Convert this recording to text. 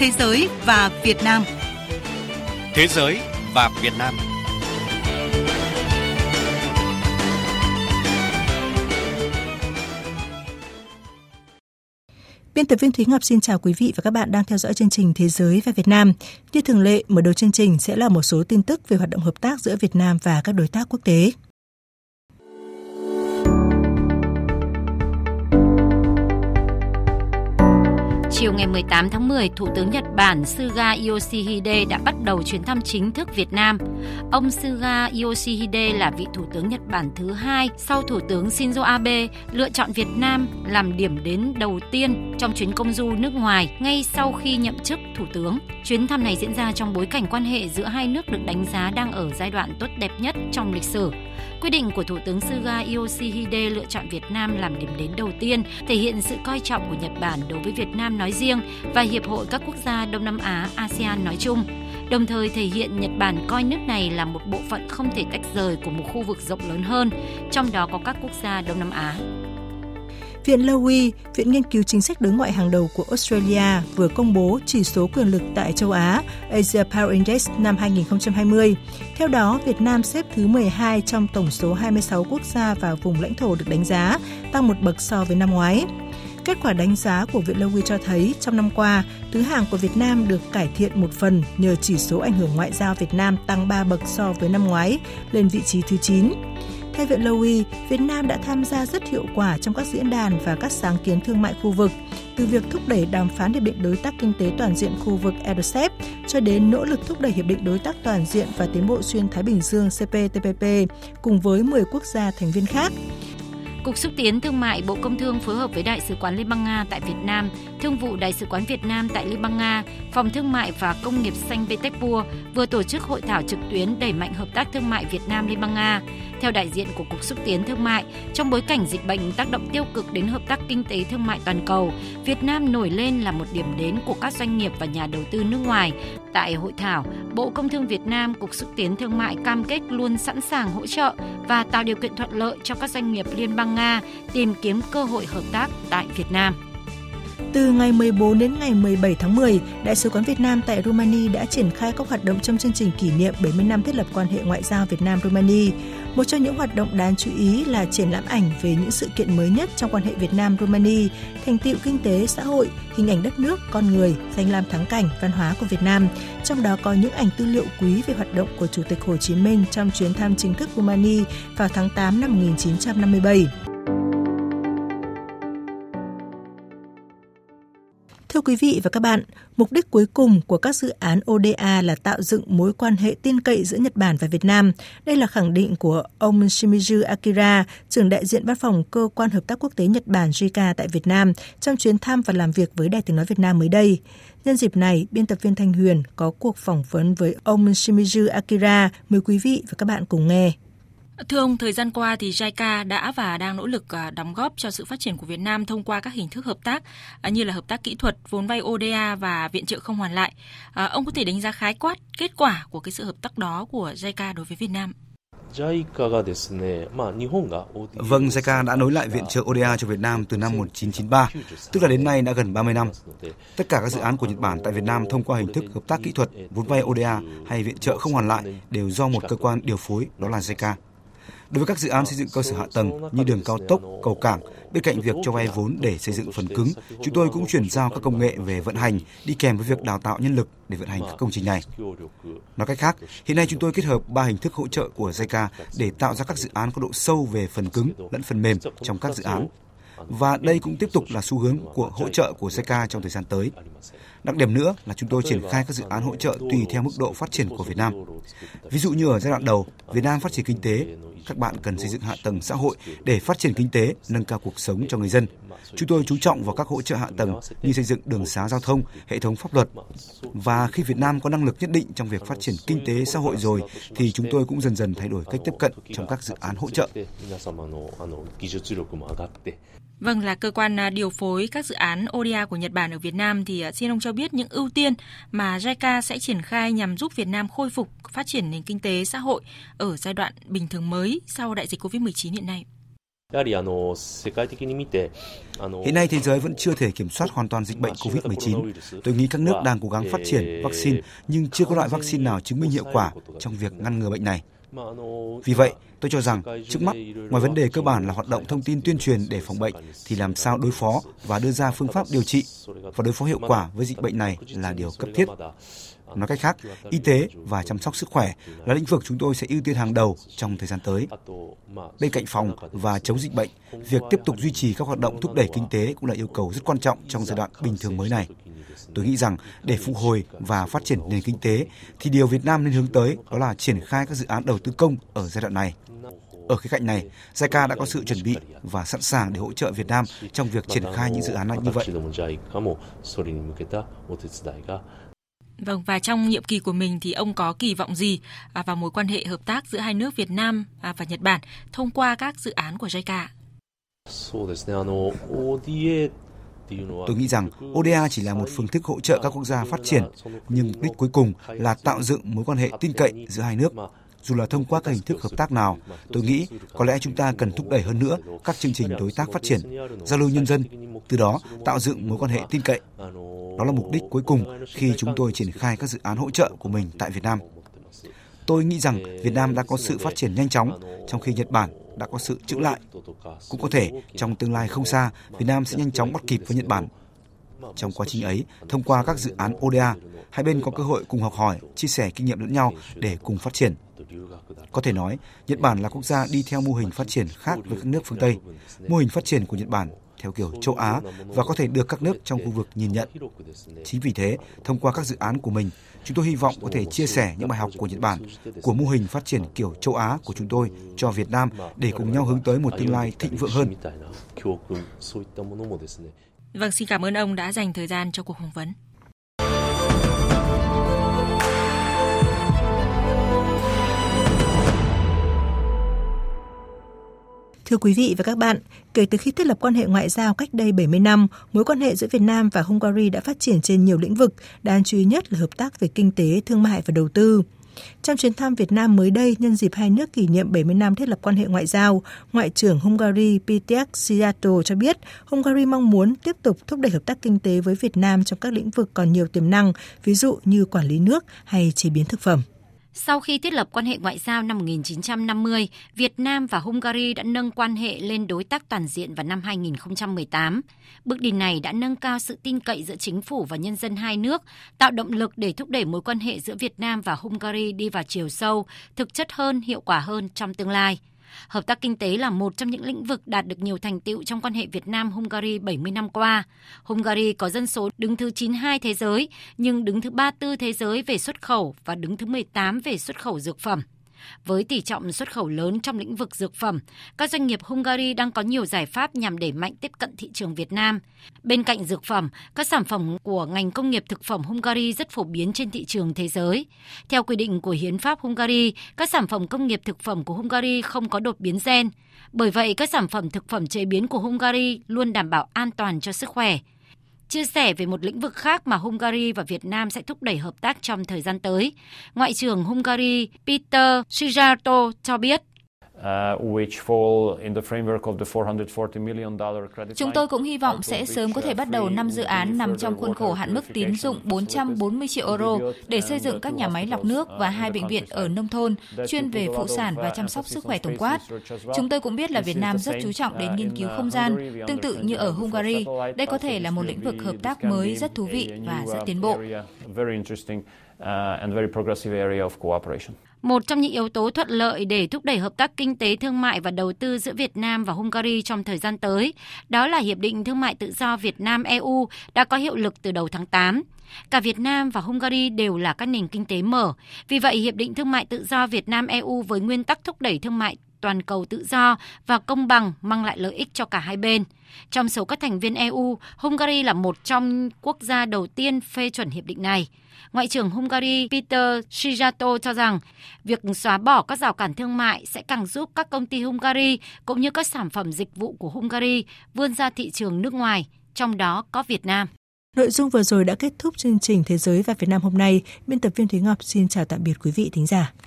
Thế giới và Việt Nam. Thế giới và Việt Nam. Biên tập viên Thúy Ngọc xin chào quý vị và các bạn đang theo dõi chương trình Thế giới và Việt Nam. Như thường lệ, mở đầu chương trình sẽ là một số tin tức về hoạt động hợp tác giữa Việt Nam và các đối tác quốc tế. Chiều ngày 18 tháng 10, Thủ tướng Nhật Bản Suga Yoshihide đã bắt đầu chuyến thăm chính thức Việt Nam. Ông Suga Yoshihide là vị Thủ tướng Nhật Bản thứ hai sau Thủ tướng Shinzo Abe lựa chọn Việt Nam làm điểm đến đầu tiên trong chuyến công du nước ngoài ngay sau khi nhậm chức Thủ tướng. Chuyến thăm này diễn ra trong bối cảnh quan hệ giữa hai nước được đánh giá đang ở giai đoạn tốt đẹp nhất trong lịch sử. Quyết định của Thủ tướng Suga Yoshihide lựa chọn Việt Nam làm điểm đến đầu tiên thể hiện sự coi trọng của Nhật Bản đối với Việt Nam nói riêng và Hiệp hội các quốc gia Đông Nam Á ASEAN nói chung đồng thời thể hiện Nhật Bản coi nước này là một bộ phận không thể tách rời của một khu vực rộng lớn hơn, trong đó có các quốc gia Đông Nam Á. Viện Lowy, viện nghiên cứu chính sách đối ngoại hàng đầu của Australia, vừa công bố chỉ số quyền lực tại châu Á Asia Power Index năm 2020. Theo đó, Việt Nam xếp thứ 12 trong tổng số 26 quốc gia và vùng lãnh thổ được đánh giá, tăng một bậc so với năm ngoái. Kết quả đánh giá của Viện Lowy cho thấy trong năm qua, thứ hạng của Việt Nam được cải thiện một phần nhờ chỉ số ảnh hưởng ngoại giao Việt Nam tăng 3 bậc so với năm ngoái, lên vị trí thứ 9. Theo Viện Lowy, Việt Nam đã tham gia rất hiệu quả trong các diễn đàn và các sáng kiến thương mại khu vực, từ việc thúc đẩy đàm phán hiệp định đối tác kinh tế toàn diện khu vực RCEP cho đến nỗ lực thúc đẩy hiệp định đối tác toàn diện và tiến bộ xuyên Thái Bình Dương CPTPP cùng với 10 quốc gia thành viên khác. Cục xúc tiến thương mại Bộ Công Thương phối hợp với Đại sứ quán Liên bang Nga tại Việt Nam, Thương vụ Đại sứ quán Việt Nam tại Liên bang Nga, Phòng Thương mại và Công nghiệp xanh Petersburg vừa tổ chức hội thảo trực tuyến đẩy mạnh hợp tác thương mại Việt Nam Liên bang Nga. Theo đại diện của Cục xúc tiến thương mại, trong bối cảnh dịch bệnh tác động tiêu cực đến hợp tác kinh tế thương mại toàn cầu, Việt Nam nổi lên là một điểm đến của các doanh nghiệp và nhà đầu tư nước ngoài. Tại hội thảo, Bộ Công Thương Việt Nam, Cục xúc tiến thương mại cam kết luôn sẵn sàng hỗ trợ và tạo điều kiện thuận lợi cho các doanh nghiệp liên bang Nga tìm kiếm cơ hội hợp tác tại Việt Nam. Từ ngày 14 đến ngày 17 tháng 10, Đại sứ quán Việt Nam tại Romania đã triển khai các hoạt động trong chương trình kỷ niệm 70 năm thiết lập quan hệ ngoại giao Việt Nam-Romania. Một trong những hoạt động đáng chú ý là triển lãm ảnh về những sự kiện mới nhất trong quan hệ Việt Nam-Romania, thành tựu kinh tế, xã hội, hình ảnh đất nước, con người, danh lam thắng cảnh, văn hóa của Việt Nam. Trong đó có những ảnh tư liệu quý về hoạt động của Chủ tịch Hồ Chí Minh trong chuyến thăm chính thức Romania vào tháng 8 năm 1957. Thưa quý vị và các bạn, mục đích cuối cùng của các dự án ODA là tạo dựng mối quan hệ tin cậy giữa Nhật Bản và Việt Nam. Đây là khẳng định của ông Shimizu Akira, trưởng đại diện văn phòng cơ quan hợp tác quốc tế Nhật Bản JICA tại Việt Nam trong chuyến thăm và làm việc với Đài tiếng nói Việt Nam mới đây. Nhân dịp này, biên tập viên Thanh Huyền có cuộc phỏng vấn với ông Shimizu Akira. Mời quý vị và các bạn cùng nghe. Thưa ông, thời gian qua thì JICA đã và đang nỗ lực à, đóng góp cho sự phát triển của Việt Nam thông qua các hình thức hợp tác à, như là hợp tác kỹ thuật, vốn vay ODA và viện trợ không hoàn lại. À, ông có thể đánh giá khái quát kết quả của cái sự hợp tác đó của JICA đối với Việt Nam? Vâng, JICA đã nối lại viện trợ ODA cho Việt Nam từ năm 1993, tức là đến nay đã gần 30 năm. Tất cả các dự án của Nhật Bản tại Việt Nam thông qua hình thức hợp tác kỹ thuật, vốn vay ODA hay viện trợ không hoàn lại đều do một cơ quan điều phối, đó là JICA. Đối với các dự án xây dựng cơ sở hạ tầng như đường cao tốc, cầu cảng, bên cạnh việc cho vay vốn để xây dựng phần cứng, chúng tôi cũng chuyển giao các công nghệ về vận hành đi kèm với việc đào tạo nhân lực để vận hành các công trình này. Nói cách khác, hiện nay chúng tôi kết hợp ba hình thức hỗ trợ của JICA để tạo ra các dự án có độ sâu về phần cứng lẫn phần mềm trong các dự án. Và đây cũng tiếp tục là xu hướng của hỗ trợ của JICA trong thời gian tới. Đặc điểm nữa là chúng tôi triển khai các dự án hỗ trợ tùy theo mức độ phát triển của Việt Nam. Ví dụ như ở giai đoạn đầu, Việt Nam phát triển kinh tế, các bạn cần xây dựng hạ tầng xã hội để phát triển kinh tế, nâng cao cuộc sống cho người dân. Chúng tôi chú trọng vào các hỗ trợ hạ tầng như xây dựng đường xá giao thông, hệ thống pháp luật. Và khi Việt Nam có năng lực nhất định trong việc phát triển kinh tế xã hội rồi thì chúng tôi cũng dần dần thay đổi cách tiếp cận trong các dự án hỗ trợ. Vâng, là cơ quan à, điều phối các dự án ODA của Nhật Bản ở Việt Nam thì à, xin ông cho biết những ưu tiên mà JICA sẽ triển khai nhằm giúp Việt Nam khôi phục phát triển nền kinh tế xã hội ở giai đoạn bình thường mới sau đại dịch Covid-19 hiện nay. Hiện nay thế giới vẫn chưa thể kiểm soát hoàn toàn dịch bệnh COVID-19. Tôi nghĩ các nước đang cố gắng phát triển vaccine nhưng chưa có loại vaccine nào chứng minh hiệu quả trong việc ngăn ngừa bệnh này. Vì vậy, tôi cho rằng trước mắt, ngoài vấn đề cơ bản là hoạt động thông tin tuyên truyền để phòng bệnh, thì làm sao đối phó và đưa ra phương pháp điều trị và đối phó hiệu quả với dịch bệnh này là điều cấp thiết. Nói cách khác, y tế và chăm sóc sức khỏe là lĩnh vực chúng tôi sẽ ưu tiên hàng đầu trong thời gian tới. Bên cạnh phòng và chống dịch bệnh, việc tiếp tục duy trì các hoạt động thúc đẩy kinh tế cũng là yêu cầu rất quan trọng trong giai đoạn bình thường mới này. Tôi nghĩ rằng để phục hồi và phát triển nền kinh tế thì điều Việt Nam nên hướng tới đó là triển khai các dự án đầu tư công ở giai đoạn này. Ở khía cạnh này, JICA đã có sự chuẩn bị và sẵn sàng để hỗ trợ Việt Nam trong việc triển khai những dự án như vậy. Vâng và trong nhiệm kỳ của mình thì ông có kỳ vọng gì à, vào mối quan hệ hợp tác giữa hai nước Việt Nam à, và Nhật Bản thông qua các dự án của JICA? Tôi nghĩ rằng ODA chỉ là một phương thức hỗ trợ các quốc gia phát triển, nhưng mục đích cuối cùng là tạo dựng mối quan hệ tin cậy giữa hai nước. Dù là thông qua các hình thức hợp tác nào, tôi nghĩ có lẽ chúng ta cần thúc đẩy hơn nữa các chương trình đối tác phát triển, giao lưu nhân dân, từ đó tạo dựng mối quan hệ tin cậy. Đó là mục đích cuối cùng khi chúng tôi triển khai các dự án hỗ trợ của mình tại Việt Nam. Tôi nghĩ rằng Việt Nam đã có sự phát triển nhanh chóng, trong khi Nhật Bản đã có sự chững lại. Cũng có thể trong tương lai không xa, Việt Nam sẽ nhanh chóng bắt kịp với Nhật Bản. Trong quá trình ấy, thông qua các dự án ODA, hai bên có cơ hội cùng học hỏi, chia sẻ kinh nghiệm lẫn nhau để cùng phát triển. Có thể nói, Nhật Bản là quốc gia đi theo mô hình phát triển khác với các nước phương Tây. Mô hình phát triển của Nhật Bản theo kiểu châu Á và có thể được các nước trong khu vực nhìn nhận. Chính vì thế, thông qua các dự án của mình, chúng tôi hy vọng có thể chia sẻ những bài học của Nhật Bản, của mô hình phát triển kiểu châu Á của chúng tôi cho Việt Nam để cùng nhau hướng tới một tương lai thịnh vượng hơn. Vâng, xin cảm ơn ông đã dành thời gian cho cuộc phỏng vấn. Thưa quý vị và các bạn, kể từ khi thiết lập quan hệ ngoại giao cách đây 70 năm, mối quan hệ giữa Việt Nam và Hungary đã phát triển trên nhiều lĩnh vực, đáng chú ý nhất là hợp tác về kinh tế, thương mại và đầu tư. Trong chuyến thăm Việt Nam mới đây nhân dịp hai nước kỷ niệm 70 năm thiết lập quan hệ ngoại giao, Ngoại trưởng Hungary Peter Siato cho biết Hungary mong muốn tiếp tục thúc đẩy hợp tác kinh tế với Việt Nam trong các lĩnh vực còn nhiều tiềm năng, ví dụ như quản lý nước hay chế biến thực phẩm. Sau khi thiết lập quan hệ ngoại giao năm 1950, Việt Nam và Hungary đã nâng quan hệ lên đối tác toàn diện vào năm 2018. Bước đi này đã nâng cao sự tin cậy giữa chính phủ và nhân dân hai nước, tạo động lực để thúc đẩy mối quan hệ giữa Việt Nam và Hungary đi vào chiều sâu, thực chất hơn, hiệu quả hơn trong tương lai. Hợp tác kinh tế là một trong những lĩnh vực đạt được nhiều thành tựu trong quan hệ Việt Nam-Hungary 70 năm qua. Hungary có dân số đứng thứ 92 thế giới, nhưng đứng thứ 34 thế giới về xuất khẩu và đứng thứ 18 về xuất khẩu dược phẩm. Với tỷ trọng xuất khẩu lớn trong lĩnh vực dược phẩm, các doanh nghiệp Hungary đang có nhiều giải pháp nhằm đẩy mạnh tiếp cận thị trường Việt Nam. Bên cạnh dược phẩm, các sản phẩm của ngành công nghiệp thực phẩm Hungary rất phổ biến trên thị trường thế giới. Theo quy định của hiến pháp Hungary, các sản phẩm công nghiệp thực phẩm của Hungary không có đột biến gen. Bởi vậy, các sản phẩm thực phẩm chế biến của Hungary luôn đảm bảo an toàn cho sức khỏe. Chia sẻ về một lĩnh vực khác mà Hungary và Việt Nam sẽ thúc đẩy hợp tác trong thời gian tới, Ngoại trưởng Hungary Peter Sijarto cho biết Chúng tôi cũng hy vọng sẽ sớm có thể bắt đầu năm dự án nằm trong khuôn khổ hạn mức tín dụng 440 triệu euro để xây dựng các nhà máy lọc nước và hai bệnh viện ở nông thôn chuyên về phụ sản và chăm sóc sức khỏe tổng quát. Chúng tôi cũng biết là Việt Nam rất chú trọng đến nghiên cứu không gian, tương tự như ở Hungary. Đây có thể là một lĩnh vực hợp tác mới rất thú vị và rất tiến bộ. Một trong những yếu tố thuận lợi để thúc đẩy hợp tác kinh tế thương mại và đầu tư giữa Việt Nam và Hungary trong thời gian tới, đó là Hiệp định Thương mại Tự do Việt Nam-EU đã có hiệu lực từ đầu tháng 8. Cả Việt Nam và Hungary đều là các nền kinh tế mở. Vì vậy, Hiệp định Thương mại Tự do Việt Nam-EU với nguyên tắc thúc đẩy thương mại toàn cầu tự do và công bằng mang lại lợi ích cho cả hai bên. Trong số các thành viên EU, Hungary là một trong quốc gia đầu tiên phê chuẩn hiệp định này. Ngoại trưởng Hungary Peter Sijato cho rằng việc xóa bỏ các rào cản thương mại sẽ càng giúp các công ty Hungary cũng như các sản phẩm dịch vụ của Hungary vươn ra thị trường nước ngoài, trong đó có Việt Nam. Nội dung vừa rồi đã kết thúc chương trình Thế giới và Việt Nam hôm nay. Biên tập viên Thúy Ngọc xin chào tạm biệt quý vị thính giả.